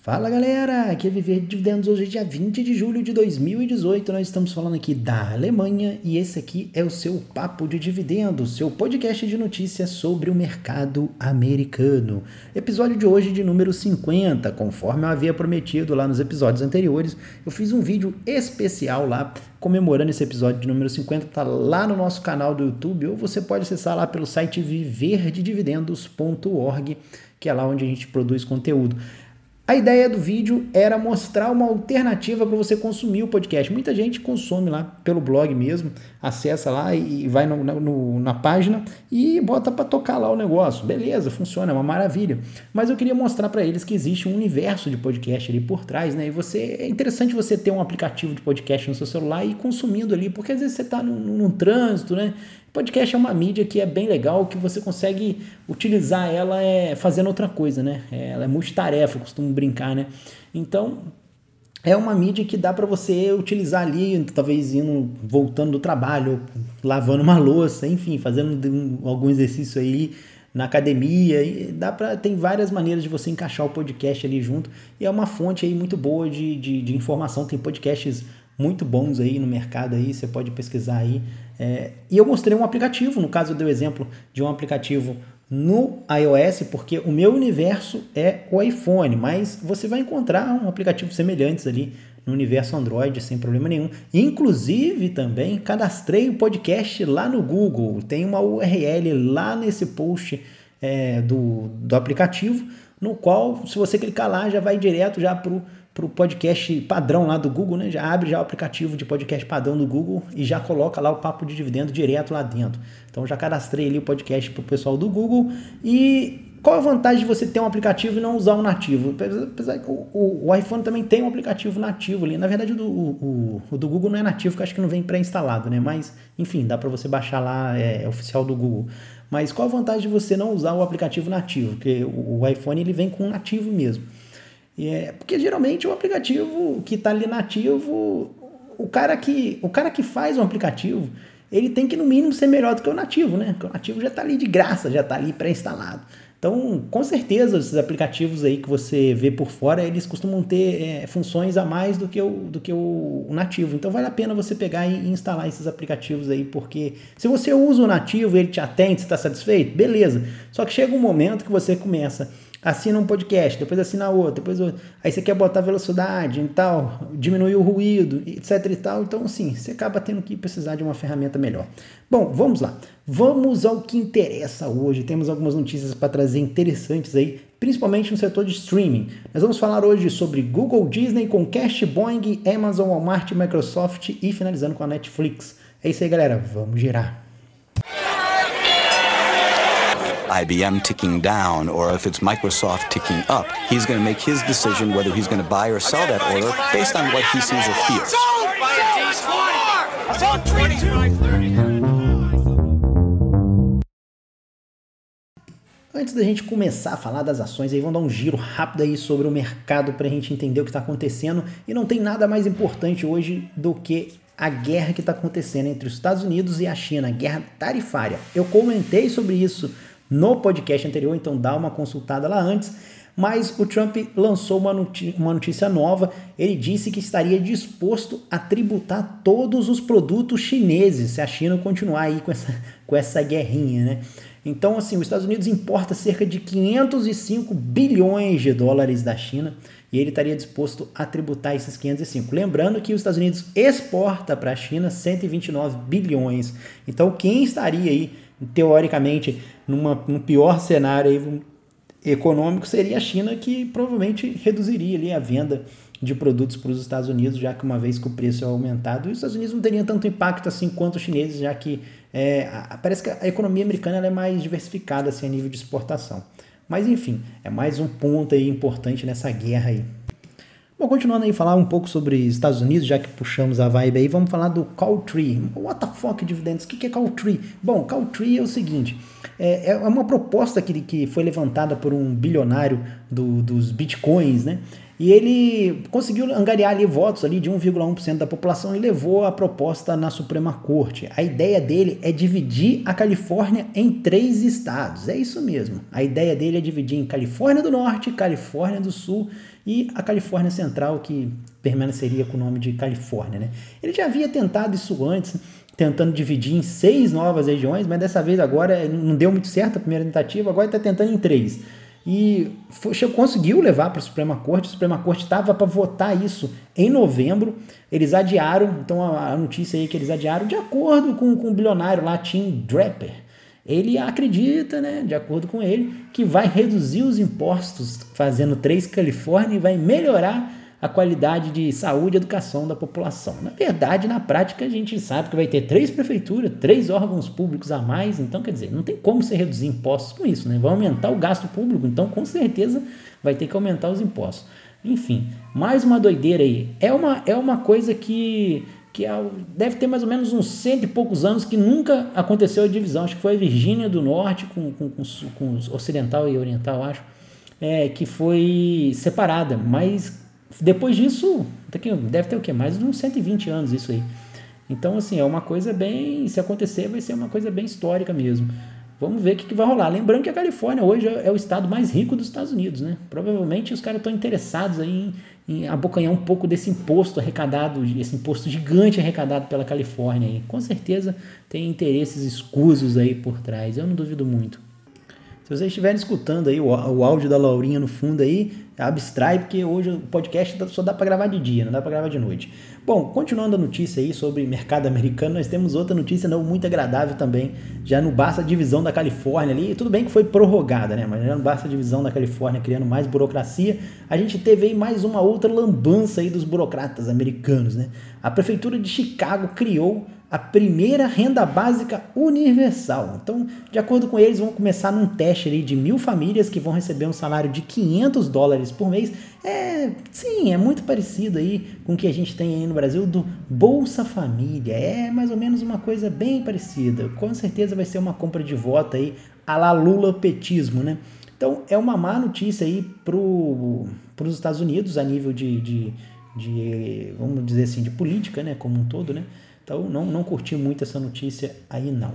Fala galera, aqui é Viver de Dividendos. Hoje é dia 20 de julho de 2018. Nós estamos falando aqui da Alemanha e esse aqui é o seu Papo de Dividendos, seu podcast de notícias sobre o mercado americano. Episódio de hoje de número 50. Conforme eu havia prometido lá nos episódios anteriores, eu fiz um vídeo especial lá comemorando esse episódio de número 50. Tá lá no nosso canal do YouTube ou você pode acessar lá pelo site viverdedividendos.org, que é lá onde a gente produz conteúdo. A ideia do vídeo era mostrar uma alternativa para você consumir o podcast. Muita gente consome lá pelo blog mesmo, acessa lá e vai no, no, na página e bota para tocar lá o negócio. Beleza, funciona, é uma maravilha. Mas eu queria mostrar para eles que existe um universo de podcast ali por trás, né? E você é interessante você ter um aplicativo de podcast no seu celular e ir consumindo ali, porque às vezes você está num, num trânsito, né? Podcast é uma mídia que é bem legal, que você consegue utilizar ela é, fazendo outra coisa, né? É, ela é multitarefa, costumo brincar, né? Então, é uma mídia que dá para você utilizar ali, talvez indo, voltando do trabalho, lavando uma louça, enfim, fazendo um, algum exercício aí na academia, e dá para tem várias maneiras de você encaixar o podcast ali junto, e é uma fonte aí muito boa de, de, de informação, tem podcasts muito bons aí no mercado aí, você pode pesquisar aí. É, e eu mostrei um aplicativo, no caso eu dei o exemplo de um aplicativo no iOS, porque o meu universo é o iPhone, mas você vai encontrar um aplicativo semelhantes ali no universo Android sem problema nenhum. Inclusive também cadastrei o podcast lá no Google, tem uma URL lá nesse post é, do, do aplicativo, no qual se você clicar lá já vai direto já para o para o podcast padrão lá do Google, né? Já abre já o aplicativo de podcast padrão do Google e já coloca lá o papo de dividendo direto lá dentro. Então já cadastrei ali o podcast para o pessoal do Google e qual a vantagem de você ter um aplicativo e não usar um nativo? Apesar que o, o, o, iPhone também tem um aplicativo nativo ali. Na verdade, o do, o, o do Google não é nativo, porque acho que não vem pré-instalado, né? Mas, enfim, dá para você baixar lá, é, é, oficial do Google. Mas qual a vantagem de você não usar o aplicativo nativo? Porque o, o iPhone ele vem com um nativo mesmo. É, porque geralmente o aplicativo que está ali nativo, o cara que, o cara que faz um aplicativo, ele tem que no mínimo ser melhor do que o nativo, né? Porque o nativo já está ali de graça, já está ali pré-instalado. Então, com certeza, esses aplicativos aí que você vê por fora, eles costumam ter é, funções a mais do que, o, do que o, nativo. Então, vale a pena você pegar e instalar esses aplicativos aí, porque se você usa o nativo ele te atende, você está satisfeito, beleza. Só que chega um momento que você começa assina um podcast, depois assina outro, depois outro. Aí você quer botar velocidade e tal, diminuir o ruído, etc e tal. Então, assim, você acaba tendo que precisar de uma ferramenta melhor. Bom, vamos lá. Vamos ao que interessa hoje. Temos algumas notícias para trazer interessantes aí, principalmente no setor de streaming. Nós vamos falar hoje sobre Google, Disney, Comcast, Boeing, Amazon, Walmart, Microsoft e finalizando com a Netflix. É isso aí, galera. Vamos girar. IBM ticking down or if it's Microsoft ticking up, he's going to make his decision whether he's going to buy or sell that order based on what he sees or feels. Antes da gente começar a falar das ações, aí vamos dar um giro rápido aí sobre o mercado para a gente entender o que está acontecendo. E não tem nada mais importante hoje do que a guerra que está acontecendo entre os Estados Unidos e a China, a guerra tarifária. Eu comentei sobre isso no podcast anterior, então dá uma consultada lá antes. Mas o Trump lançou uma notícia, uma notícia nova. Ele disse que estaria disposto a tributar todos os produtos chineses se a China continuar aí com essa, com essa guerrinha, né? Então, assim, os Estados Unidos importa cerca de 505 bilhões de dólares da China e ele estaria disposto a tributar esses 505. Lembrando que os Estados Unidos exporta para a China 129 bilhões. Então, quem estaria aí teoricamente, numa, num pior cenário econômico, seria a China, que provavelmente reduziria ali a venda de produtos para os Estados Unidos, já que uma vez que o preço é aumentado, os Estados Unidos não teriam tanto impacto assim quanto os chineses, já que é, a, parece que a economia americana é mais diversificada assim, a nível de exportação. Mas enfim, é mais um ponto aí importante nessa guerra aí. Bom, continuando aí falar um pouco sobre Estados Unidos, já que puxamos a vibe aí, vamos falar do Call Tree. What the fuck, dividendos? O que é Call Tree? Bom, Call Tree é o seguinte, é, é uma proposta que, que foi levantada por um bilionário do, dos bitcoins, né? E ele conseguiu angariar ali votos ali de 1,1% da população e levou a proposta na Suprema Corte. A ideia dele é dividir a Califórnia em três estados. É isso mesmo. A ideia dele é dividir em Califórnia do Norte, Califórnia do Sul e a Califórnia Central, que permaneceria com o nome de Califórnia. Né? Ele já havia tentado isso antes, tentando dividir em seis novas regiões, mas dessa vez agora não deu muito certo a primeira tentativa, agora está tentando em três. E foi, conseguiu levar para a Suprema Corte, a Suprema Corte estava para votar isso em novembro, eles adiaram, então a, a, notícia aí é que eles adiaram de acordo com, com o bilionário lá, Tim Draper, ele acredita, né, de acordo com ele, que vai reduzir os impostos fazendo três Califórnia e vai melhorar a qualidade de saúde e educação da população. Na verdade, na prática, a gente sabe que vai ter três prefeituras, três órgãos públicos a mais, então quer dizer, não tem como você reduzir impostos com isso, né? Vai aumentar o gasto público, então com certeza vai ter que aumentar os impostos. Enfim, mais uma doideira aí. É uma, é uma coisa que que é deve ter mais ou menos uns cento e poucos anos que nunca aconteceu a divisão. Acho que foi a Virgínia do Norte com, com, com, com Ocidental e Oriental, acho, é, que foi separada. Mas depois disso, deve ter o quê? Mais de uns 120 anos isso aí. Então, assim, é uma coisa bem. Se acontecer, vai ser uma coisa bem histórica mesmo. Vamos ver o que, que vai rolar. Lembrando que a Califórnia hoje é o estado mais rico dos Estados Unidos, né? Provavelmente os caras estão interessados aí em em abocanhar um pouco desse imposto arrecadado, esse imposto gigante arrecadado pela Califórnia. Aí. Com certeza tem interesses escusos aí por trás, eu não duvido muito. Se vocês estiverem escutando aí o, o áudio da Laurinha no fundo aí, abstrai, porque hoje o podcast só dá para gravar de dia, não dá para gravar de noite. Bom, continuando a notícia aí sobre mercado americano, nós temos outra notícia não muito agradável também, já no basta a divisão da Califórnia ali, tudo bem que foi prorrogada, né, mas já no basta a divisão da Califórnia criando mais burocracia, a gente teve aí mais uma outra lambança aí dos burocratas americanos, né? A prefeitura de Chicago criou a primeira renda básica universal. Então, de acordo com eles, vão começar num teste ali de mil famílias que vão receber um salário de 500 dólares por mês. É, sim, é muito parecido aí com o que a gente tem aí no Brasil do Bolsa Família. É mais ou menos uma coisa bem parecida. Com certeza vai ser uma compra de voto aí a la Lula petismo, né? Então, é uma má notícia aí para os Estados Unidos a nível de, de, de, vamos dizer assim, de política, né, como um todo, né? Então não, não curti muito essa notícia aí não.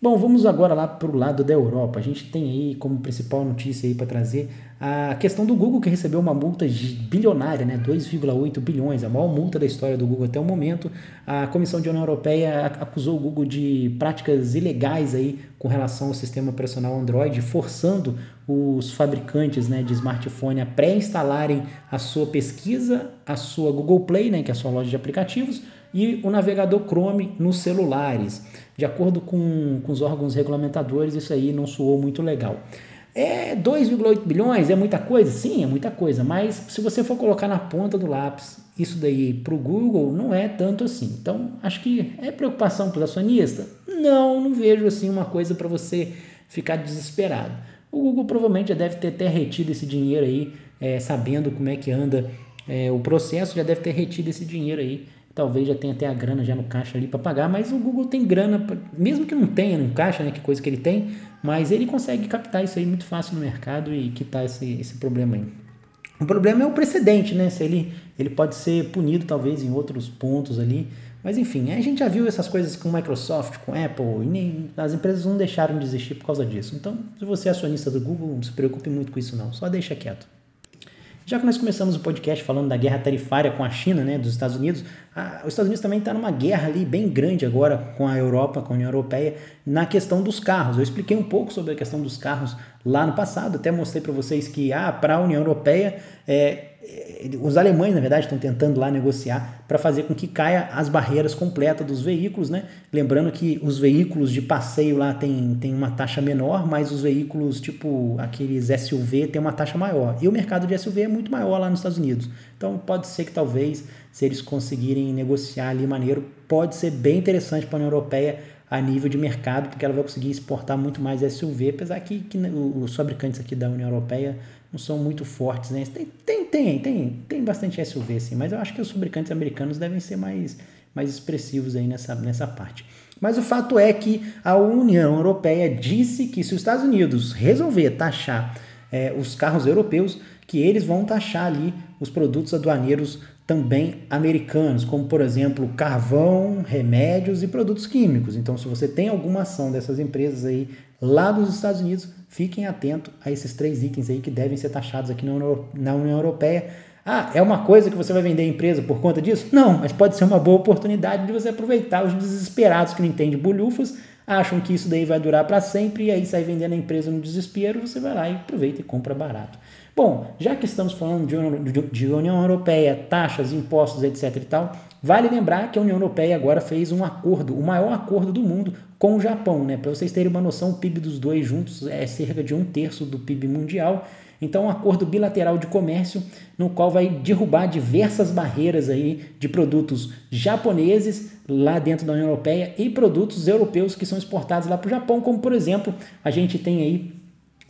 Bom, vamos agora lá para o lado da Europa. A gente tem aí como principal notícia aí para trazer a questão do Google que recebeu uma multa bilionária, né, 2,8 bilhões, a maior multa da história do Google até o momento. A Comissão de União Europeia acusou o Google de práticas ilegais aí com relação ao sistema operacional Android, forçando os fabricantes né, de smartphone a pré-instalarem a sua pesquisa, a sua Google Play, né, que é a sua loja de aplicativos, e o navegador Chrome nos celulares. De acordo com, com os órgãos regulamentadores, isso aí não soou muito legal. É 2,8 bilhões, é muita coisa? Sim, é muita coisa, mas se você for colocar na ponta do lápis isso daí para o Google, não é tanto assim. Então, acho que é preocupação para o acionista? Não, não vejo assim uma coisa para você ficar desesperado. O Google provavelmente já deve ter até retido esse dinheiro aí, é, sabendo como é que anda é, o processo, já deve ter retido esse dinheiro aí talvez já tenha até a grana já no caixa ali para pagar, mas o Google tem grana, mesmo que não tenha no caixa, né, que coisa que ele tem, mas ele consegue captar isso aí muito fácil no mercado e quitar esse, esse problema aí. O problema é o precedente, né? Se ele, ele pode ser punido talvez em outros pontos ali, mas enfim, a gente já viu essas coisas com Microsoft, com Apple, e nem, as empresas não deixaram de existir por causa disso. Então, se você é acionista do Google, não se preocupe muito com isso não, só deixa quieto. Já que nós começamos o podcast falando da guerra tarifária com a China, né, dos Estados Unidos, a, os Estados Unidos também está numa guerra ali bem grande agora com a Europa, com a União Europeia, na questão dos carros. Eu expliquei um pouco sobre a questão dos carros lá no passado, até mostrei para vocês que ah, para a União Europeia é, os alemães, na verdade, estão tentando lá negociar para fazer com que caia as barreiras completas dos veículos, né? Lembrando que os veículos de passeio lá tem, tem uma taxa menor, mas os veículos tipo aqueles SUV tem uma taxa maior. E o mercado de SUV é muito maior lá nos Estados Unidos. Então pode ser que talvez, se eles conseguirem negociar ali maneiro, pode ser bem interessante para a União Europeia a nível de mercado, porque ela vai conseguir exportar muito mais SUV, apesar que, que os fabricantes aqui da União Europeia não são muito fortes, né? Tem, tem, tem, tem, tem bastante SUV, sim, mas eu acho que os fabricantes americanos devem ser mais, mais expressivos aí nessa, nessa parte. Mas o fato é que a União Europeia disse que se os Estados Unidos resolver taxar é, os carros europeus, que eles vão taxar ali os produtos aduaneiros também americanos, como por exemplo carvão, remédios e produtos químicos. Então, se você tem alguma ação dessas empresas aí lá dos Estados Unidos, fiquem atentos a esses três itens aí que devem ser taxados aqui na União Europeia. Ah, é uma coisa que você vai vender a empresa por conta disso? Não, mas pode ser uma boa oportunidade de você aproveitar os desesperados que não entendem bolhufas, acham que isso daí vai durar para sempre e aí sai vendendo a empresa no desespero, você vai lá e aproveita e compra barato. Bom, já que estamos falando de, de, União Europeia, taxas, impostos, etc e tal, vale lembrar que a União Europeia agora fez um acordo, o maior acordo do mundo com o Japão, né? Para vocês terem uma noção, o PIB dos dois juntos é cerca de um terço do PIB mundial. Então, um acordo bilateral de comércio no qual vai derrubar diversas barreiras aí de produtos japoneses lá dentro da União Europeia e produtos europeus que são exportados lá para o Japão, como por exemplo, a gente tem aí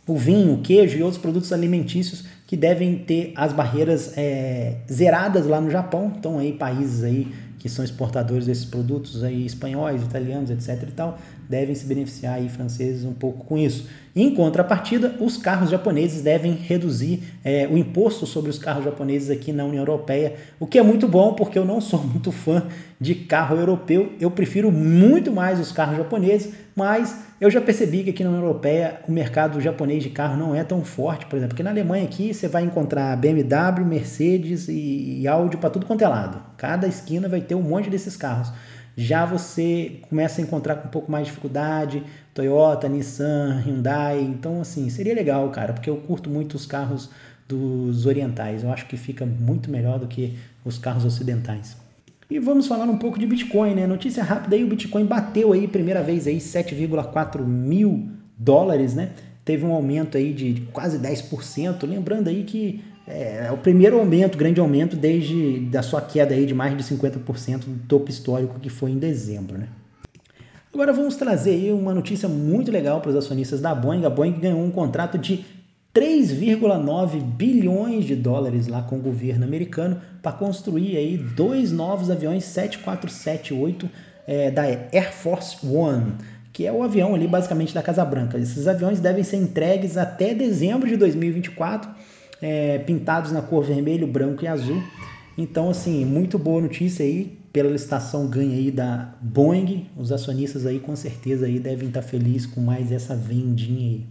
o vinho, o queijo e outros produtos alimentícios que devem ter as barreiras é, zeradas lá no Japão. Então aí países aí que são exportadores desses produtos aí espanhóis, italianos, etc e tal, devem se beneficiar aí franceses um pouco com isso. Em contrapartida, os carros japoneses devem reduzir é, o imposto sobre os carros japoneses aqui na União Europeia, o que é muito bom porque eu não sou muito fã de carro europeu, eu prefiro muito mais os carros japoneses, mas eu já percebi que aqui na União Europeia o mercado japonês de carro não é tão forte, por exemplo, porque na Alemanha aqui você vai encontrar BMW, Mercedes e Audi para tudo quanto é lado. Cada esquina vai ter um monte desses carros já você começa a encontrar com um pouco mais de dificuldade, Toyota, Nissan, Hyundai. Então, assim, seria legal, cara, porque eu curto muito os carros dos orientais. Eu acho que fica muito melhor do que os carros ocidentais. E vamos falar um pouco de Bitcoin, né? Notícia rápida aí, o Bitcoin bateu aí, primeira vez aí, 7,4 mil dólares, né? Teve um aumento aí de quase 10%. Lembrando aí que é, é, o primeiro aumento, grande aumento, desde da sua queda aí de mais de 50% do topo histórico que foi em dezembro. Né? Agora vamos trazer aí uma notícia muito legal para os acionistas da Boeing. A Boeing ganhou um contrato de 3,9 bilhões de dólares lá com o governo americano para construir aí dois novos aviões 7478 é, da Air Force One, que é o avião ali basicamente da Casa Branca. Esses aviões devem ser entregues até dezembro de 2024 é, pintados na cor vermelho, branco e azul. Então, assim, muito boa notícia aí pela licitação ganha aí da Boeing. Os acionistas aí com certeza aí devem estar felizes com mais essa vendinha aí.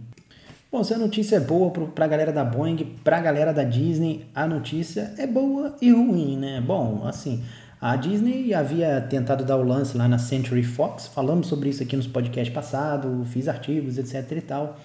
Bom, se a notícia é boa para a galera da Boeing, para a galera da Disney, a notícia é boa e ruim, né? Bom, assim, a Disney havia tentado dar o lance lá na Century Fox, falamos sobre isso aqui nos podcasts passados, fiz artigos, etc e tal.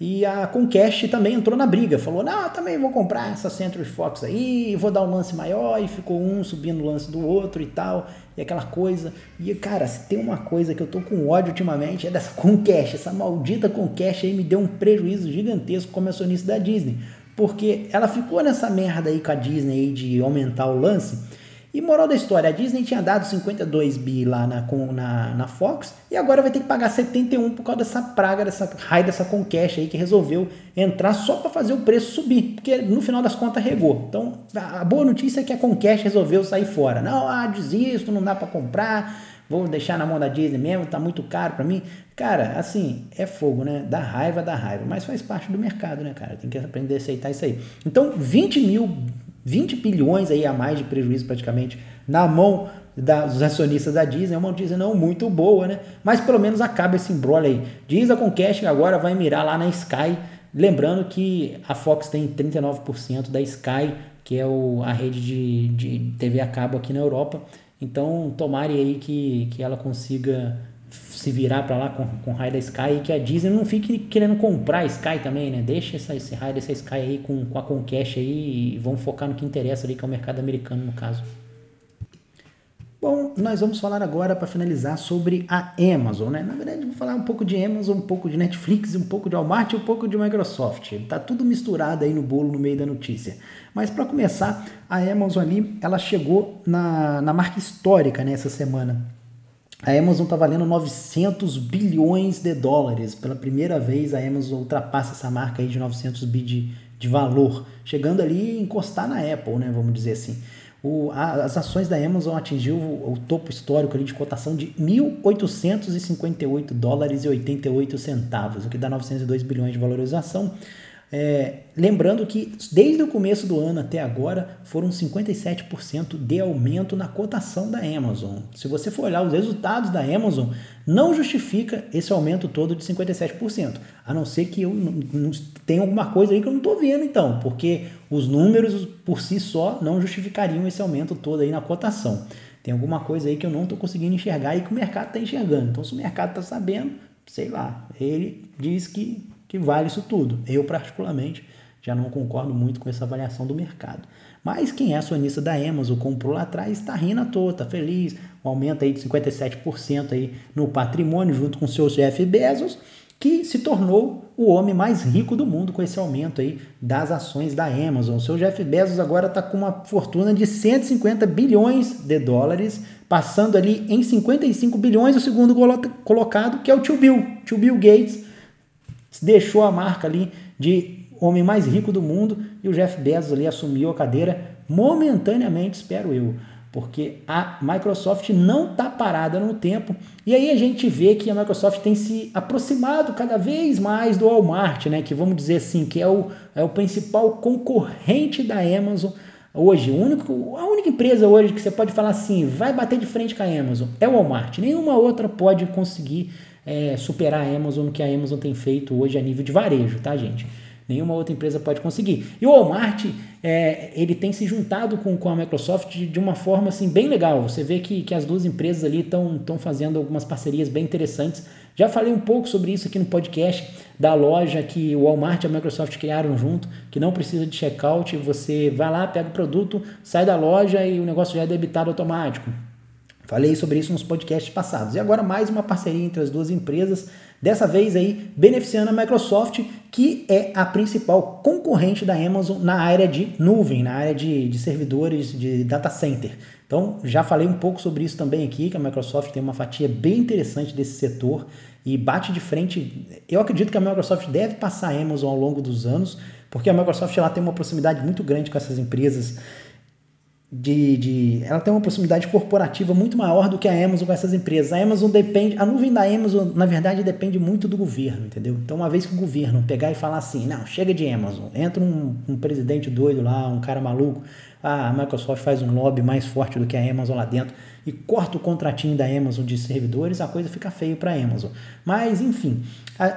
E a Comcast também entrou na briga, falou: Não, também vou comprar essa Century Fox aí, vou dar um lance maior. E ficou um subindo o lance do outro e tal, e aquela coisa. E cara, se tem uma coisa que eu tô com ódio ultimamente é dessa Comcast. Essa maldita Comcast aí me deu um prejuízo gigantesco como acionista da Disney, porque ela ficou nessa merda aí com a Disney aí de aumentar o lance. E moral da história, a Disney tinha dado 52 bi lá na, na, na Fox e agora vai ter que pagar 71 por causa dessa praga, dessa raio dessa Concash aí que resolveu entrar só para fazer o preço subir, porque no final das contas regou. Então, a boa notícia é que a Concash resolveu sair fora. Não, ah, desisto, não dá para comprar, vou deixar na mão da Disney mesmo, tá muito caro para mim. Cara, assim, é fogo, né? Dá raiva, dá raiva, mas faz parte do mercado, né, cara? Tem que aprender a aceitar isso aí. Então, 20 mil 20 bilhões aí a mais de prejuízo praticamente na mão dos acionistas da Disney, é uma notícia não muito boa, né? Mas pelo menos acaba esse embrolho aí. Diz a Comcast agora vai mirar lá na Sky, lembrando que a Fox tem 39% da Sky, que é o, a rede de, de TV a cabo aqui na Europa. Então, tomare aí que, que ela consiga se virar para lá com, com raio da Sky e que a Disney não fique querendo comprar a Sky também, né? Deixa essa, esse raio dessa Sky aí com, com a Comcast aí e vamos focar no que interessa ali, que é o mercado americano no caso. Bom, nós vamos falar agora para finalizar sobre a Amazon, né? Na verdade, vou falar um pouco de Amazon, um pouco de Netflix, um pouco de Walmart e um pouco de Microsoft. Tá tudo misturado aí no bolo no meio da notícia. Mas para começar, a Amazon ali, ela chegou na, na marca histórica nessa né, semana a Amazon está valendo 900 bilhões de dólares. Pela primeira vez, a Amazon ultrapassa essa marca aí de 900 bi de, de valor, chegando ali a encostar na Apple, né? Vamos dizer assim. O, a, as ações da Amazon atingiu o, o topo histórico ali de cotação de 1.858 dólares e 88 centavos, o que dá 902 bilhões de valorização. É, lembrando que desde o começo do ano até agora foram 57% de aumento na cotação da Amazon. Se você for olhar os resultados da Amazon, não justifica esse aumento todo de 57%. A não ser que eu tenha alguma coisa aí que eu não estou vendo, então, porque os números por si só não justificariam esse aumento todo aí na cotação. Tem alguma coisa aí que eu não estou conseguindo enxergar e que o mercado está enxergando. Então, se o mercado está sabendo, sei lá, ele diz que que vale isso tudo. Eu, particularmente, já não concordo muito com essa avaliação do mercado. Mas quem é acionista da Amazon, comprou lá atrás, está rindo à toa, está feliz. Um aumento aí de 57% aí no patrimônio, junto com o seu Jeff Bezos, que se tornou o homem mais rico do mundo com esse aumento aí das ações da Amazon. O seu Jeff Bezos agora está com uma fortuna de 150 bilhões de dólares, passando ali em 55 bilhões o segundo colocado, que é o tio Bill, tio Bill Gates, deixou a marca ali de homem mais rico do mundo e o Jeff Bezos ali assumiu a cadeira momentaneamente, espero eu, porque a Microsoft não está parada no tempo. E aí a gente vê que a Microsoft tem se aproximado cada vez mais do Walmart, né? Que vamos dizer assim, que é o, é o principal concorrente da Amazon hoje. O único, a única empresa hoje que você pode falar assim, vai bater de frente com a Amazon é o Walmart. Nenhuma outra pode conseguir é, superar a Amazon que a Amazon tem feito hoje a nível de varejo, tá, gente? Nenhuma outra empresa pode conseguir. E o Walmart, é, ele tem se juntado com, com a Microsoft de, de, uma forma assim, bem legal. Você vê que, que as duas empresas ali estão fazendo algumas parcerias bem interessantes. Já falei um pouco sobre isso aqui no podcast da loja que o Walmart e a Microsoft criaram junto, que não precisa de checkout. Você vai lá, pega o produto, sai da loja e o negócio já é debitado automático. Falei sobre isso nos podcasts passados. E agora mais uma parceria entre as duas empresas, dessa vez aí beneficiando a Microsoft, que é a principal concorrente da Amazon na área de nuvem, na área de, de servidores de data center. Então, já falei um pouco sobre isso também aqui, que a Microsoft tem uma fatia bem interessante desse setor e bate de frente. Eu acredito que a Microsoft deve passar a Amazon ao longo dos anos, porque a Microsoft ela tem uma proximidade muito grande com essas empresas de, de, ela tem uma proximidade corporativa muito maior do que a Amazon com essas empresas. A Amazon depende, a nuvem da Amazon, na verdade, depende muito do governo, entendeu? Então, uma vez que o governo pegar e falar assim, não, chega de Amazon, entra um, um presidente doido lá, um cara maluco, a Microsoft faz um lobby mais forte do que a Amazon lá dentro e corta o contratinho da Amazon de servidores, a coisa fica feio para a Amazon. Mas, enfim,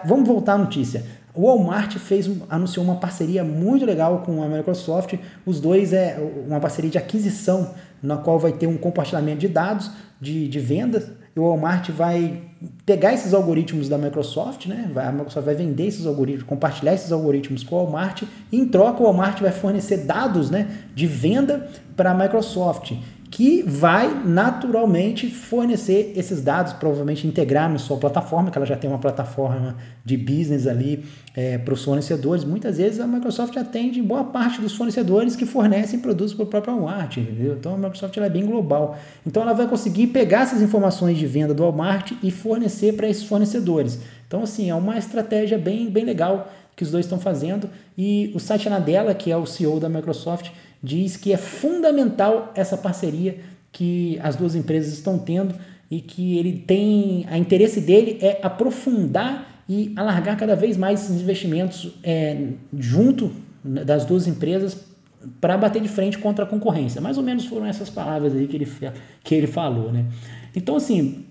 vamos voltar à notícia. O Walmart fez, anunciou uma parceria muito legal com a Microsoft. Os dois é uma parceria de aquisição, na qual vai ter um compartilhamento de dados de, de vendas. E o Walmart vai pegar esses algoritmos da Microsoft, né? a Microsoft vai vender esses algoritmos, compartilhar esses algoritmos com o Walmart. E em troca, o Walmart vai fornecer dados né, de venda para a Microsoft que vai naturalmente fornecer esses dados, provavelmente integrar na sua plataforma, que ela já tem uma plataforma de business ali é, para os fornecedores. Muitas vezes a Microsoft atende boa parte dos fornecedores que fornecem produtos para o próprio Walmart, entendeu? Então a Microsoft é bem global. Então ela vai conseguir pegar essas informações de venda do Walmart e fornecer para esses fornecedores. Então assim, é uma estratégia bem, bem legal que os dois estão fazendo e o Satya Nadella, que é o CEO da Microsoft, diz que é fundamental essa parceria que as duas empresas estão tendo e que ele tem, a interesse dele é aprofundar e alargar cada vez mais esses investimentos é, junto das duas empresas para bater de frente contra a concorrência. Mais ou menos foram essas palavras aí que ele, que ele falou, né? Então, assim,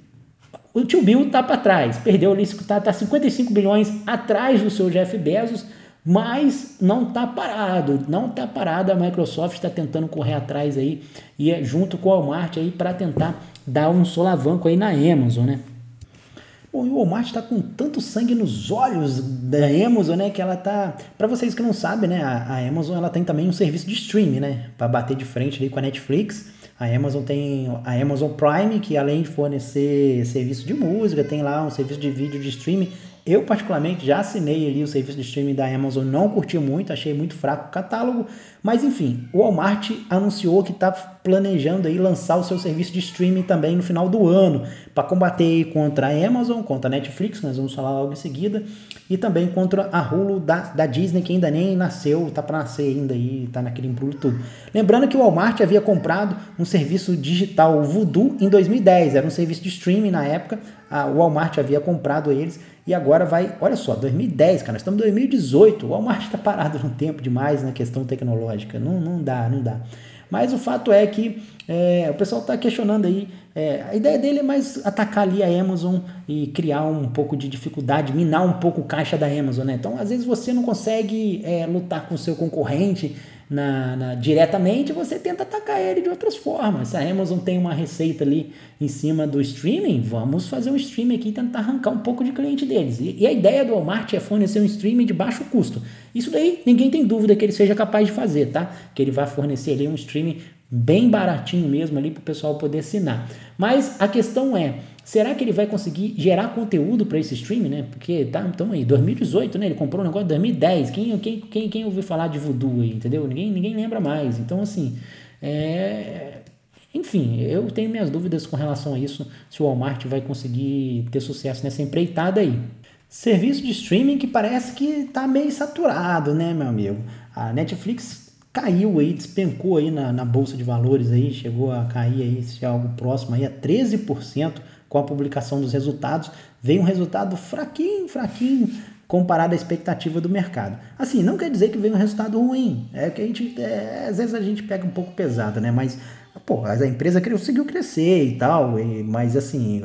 o tio Bill tá para trás, perdeu ali, tá, tá 55 bilhões atrás do seu Jeff Bezos, mas não está parado, não está parado. A Microsoft está tentando correr atrás aí e é junto com o Walmart aí para tentar dar um solavanco aí na Amazon, né? E o Walmart está com tanto sangue nos olhos da Amazon, né? Que ela tá. Para vocês que não sabem, né? A, a, Amazon ela tem também um serviço de streaming, né? Para bater de frente ali com a Netflix. A Amazon tem a Amazon Prime, que além de fornecer serviço de música, tem lá um serviço de vídeo de streaming eu, particularmente, já assinei ali o serviço de streaming da Amazon, não curti muito, achei muito fraco o catálogo, Mas enfim, o Walmart anunciou que está planejando aí lançar o seu serviço de streaming também no final do ano, para combater contra a Amazon, contra a Netflix, nós vamos falar logo em seguida, e também contra a Hulu da, da Disney, que ainda nem nasceu, tá para nascer ainda aí, tá naquele embrulho tudo. Lembrando que o Walmart havia comprado um serviço digital, o Voodoo, em 2010, era um serviço de streaming na época, o Walmart havia comprado eles, e agora vai, olha só, 2010, cara, nós estamos em 2018, o Walmart está parado no tempo demais na questão tecnológica, não, não dá, não dá. Mas o fato é que é, o pessoal está questionando aí. É, a ideia dele é mais atacar ali a Amazon e criar um pouco de dificuldade, minar um pouco o caixa da Amazon, né? Então, às vezes você não consegue é, lutar com o seu concorrente na, na, diretamente, você tenta atacar ele de outras formas. Se a Amazon tem uma receita ali em cima do streaming, vamos fazer um streaming aqui e tentar arrancar um pouco de cliente deles. E, e, a ideia do Walmart é fornecer um streaming de baixo custo. Isso daí ninguém tem dúvida que ele seja capaz de fazer, tá? Que ele vai fornecer ali um streaming bem baratinho mesmo ali para o pessoal poder assinar. Mas a questão é, será que ele vai conseguir gerar conteúdo para esse streaming, né? Porque tá, então aí, 2018, né? Ele comprou um negócio em 2010. Quem, quem, quem, quem ouviu falar de voodoo aí, entendeu? Ninguém, ninguém lembra mais. Então, assim, é... Enfim, eu tenho minhas dúvidas com relação a isso, se o Walmart vai conseguir ter sucesso nessa empreitada aí. Serviço de streaming que parece que está meio saturado, né, meu amigo? A Netflix caiu aí, despencou aí na, na bolsa de valores aí, chegou a cair aí, se é algo próximo aí a 13% com a publicação dos resultados. Veio um resultado fraquinho, fraquinho comparado à expectativa do mercado. Assim, não quer dizer que veio um resultado ruim. É que a gente, é, às vezes a gente pega um pouco pesado, né? Mas, pô, a empresa conseguiu crescer e tal, e, mas assim,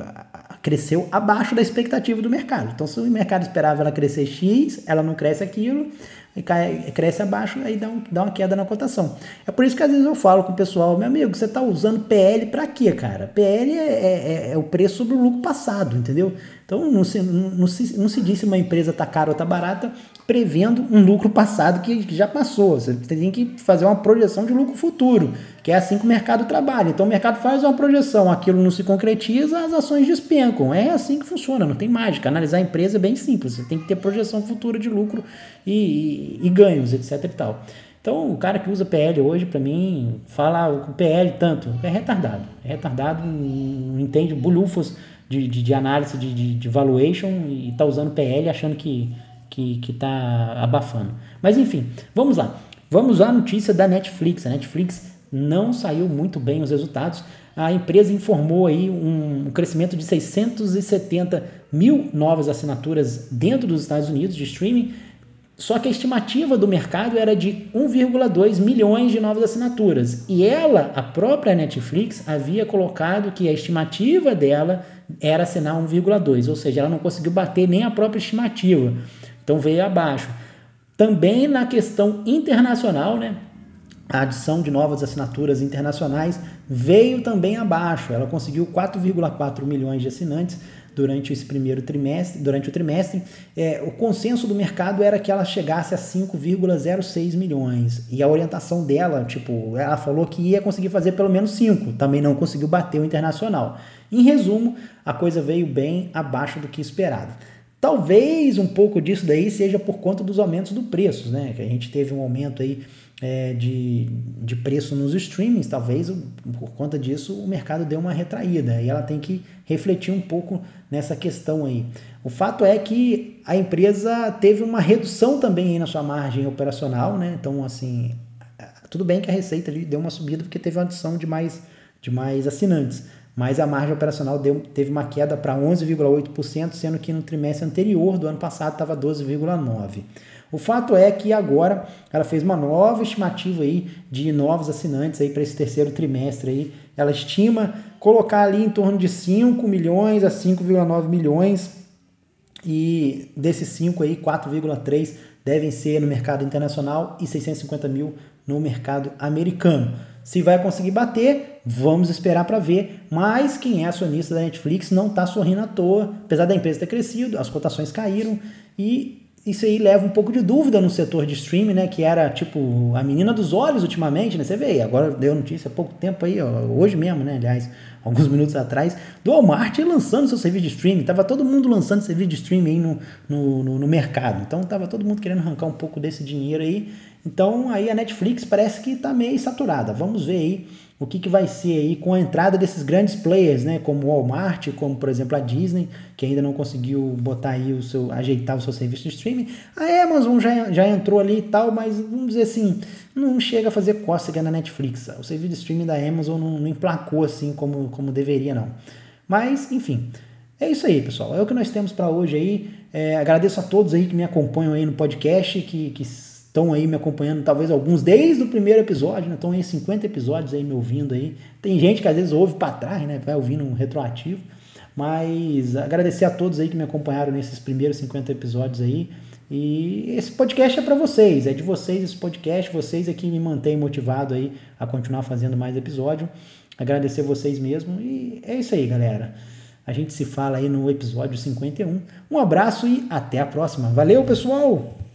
cresceu abaixo da expectativa do mercado. Então, se o mercado esperava ela crescer X, ela não cresce aquilo, e cai, cresce abaixo, aí dá, um, dá uma queda na cotação. É por isso que às vezes eu falo com o pessoal, meu amigo, você está usando PL para quê, cara? PL é, é, é, o preço sobre o lucro passado, entendeu? Então não se, não, se, não se diz se uma empresa está cara ou está barata prevendo um lucro passado que, já passou. Você tem que fazer uma projeção de lucro futuro, que é assim que o mercado trabalha. Então o mercado faz uma projeção, aquilo não se concretiza, as ações despencam. É assim que funciona, não tem mágica. Analisar a empresa é bem simples, você tem que ter projeção futura de lucro e, e, e ganhos, etc e tal. Então, o cara que usa PL hoje, para mim, fala o PL tanto, é retardado. É retardado, não entende bulufas de, de, de análise de, de, de valuation e está usando PL achando que que que está abafando. Mas enfim, vamos lá. Vamos à notícia da Netflix. A Netflix não saiu muito bem os resultados. A empresa informou aí um, um crescimento de 670 mil novas assinaturas dentro dos Estados Unidos de streaming. Só que a estimativa do mercado era de 1,2 milhões de novas assinaturas. E ela, a própria Netflix, havia colocado que a estimativa dela era assinar 1,2, ou seja, ela não conseguiu bater nem a própria estimativa. Então veio abaixo. Também na questão internacional, né? A adição de novas assinaturas internacionais veio também abaixo. Ela conseguiu 4,4 milhões de assinantes durante esse primeiro trimestre, durante o trimestre. É, o consenso do mercado era que ela chegasse a 5,06 milhões. E a orientação dela, tipo, ela falou que ia conseguir fazer pelo menos 5, também não conseguiu bater o internacional. Em resumo, a coisa veio bem abaixo do que esperado. Talvez um pouco disso daí seja por conta dos aumentos do preço, né? Que a gente teve um aumento aí é, de, de preço nos streamings, talvez por conta disso o mercado deu uma retraída e ela tem que refletir um pouco nessa questão aí. O fato é que a empresa teve uma redução também na sua margem operacional, né? Então, assim, tudo bem que a receita deu uma subida porque teve uma adição de mais, de mais assinantes mas a margem operacional deu, teve uma queda para 11,8%, sendo que no trimestre anterior do ano passado estava 12,9%. O fato é que agora ela fez uma nova estimativa aí de novos assinantes aí para esse terceiro trimestre aí. Ela estima colocar ali em torno de 5 milhões a 5,9 milhões e desses 5 aí, 4,3 devem ser no mercado internacional e 650 mil no mercado americano. Se vai conseguir bater, vamos esperar para ver. Mas quem é acionista da Netflix não está sorrindo à toa, apesar da empresa ter crescido, as cotações caíram e isso aí leva um pouco de dúvida no setor de streaming, né? Que era tipo a menina dos olhos ultimamente, né? Você vê aí, agora deu notícia há pouco tempo aí, ó, hoje mesmo, né? Aliás, alguns minutos atrás, do Walmart lançando seu serviço de streaming. Tava todo mundo lançando serviço de streaming aí no, no, no, no mercado. Então tava todo mundo querendo arrancar um pouco desse dinheiro aí. Então aí a Netflix parece que está meio saturada. Vamos ver aí o que, que vai ser aí com a entrada desses grandes players, né, como o Walmart, como por exemplo a Disney, que ainda não conseguiu botar aí o seu, ajeitar o seu serviço de streaming. A Amazon já, já entrou ali e tal, mas vamos dizer assim, não chega a fazer cócega na Netflix. O serviço de streaming da Amazon não, não emplacou assim como, como deveria, não. Mas, enfim, é isso aí, pessoal. É o que nós temos para hoje aí. É, agradeço a todos aí que me acompanham aí no podcast, que, que estão aí me acompanhando, talvez alguns desde o primeiro episódio, né? Estão aí 50 episódios aí me ouvindo aí. Tem gente que às vezes ouve para trás, né? Vai ouvindo um retroativo. Mas agradecer a todos aí que me acompanharam nesses primeiros 50 episódios aí. E esse podcast é para vocês, é de vocês esse podcast, vocês aqui me mantêm motivado aí a continuar fazendo mais episódio. Agradecer vocês mesmo e é isso aí, galera. A gente se fala aí no episódio 51. Um abraço e até a próxima. Valeu, pessoal!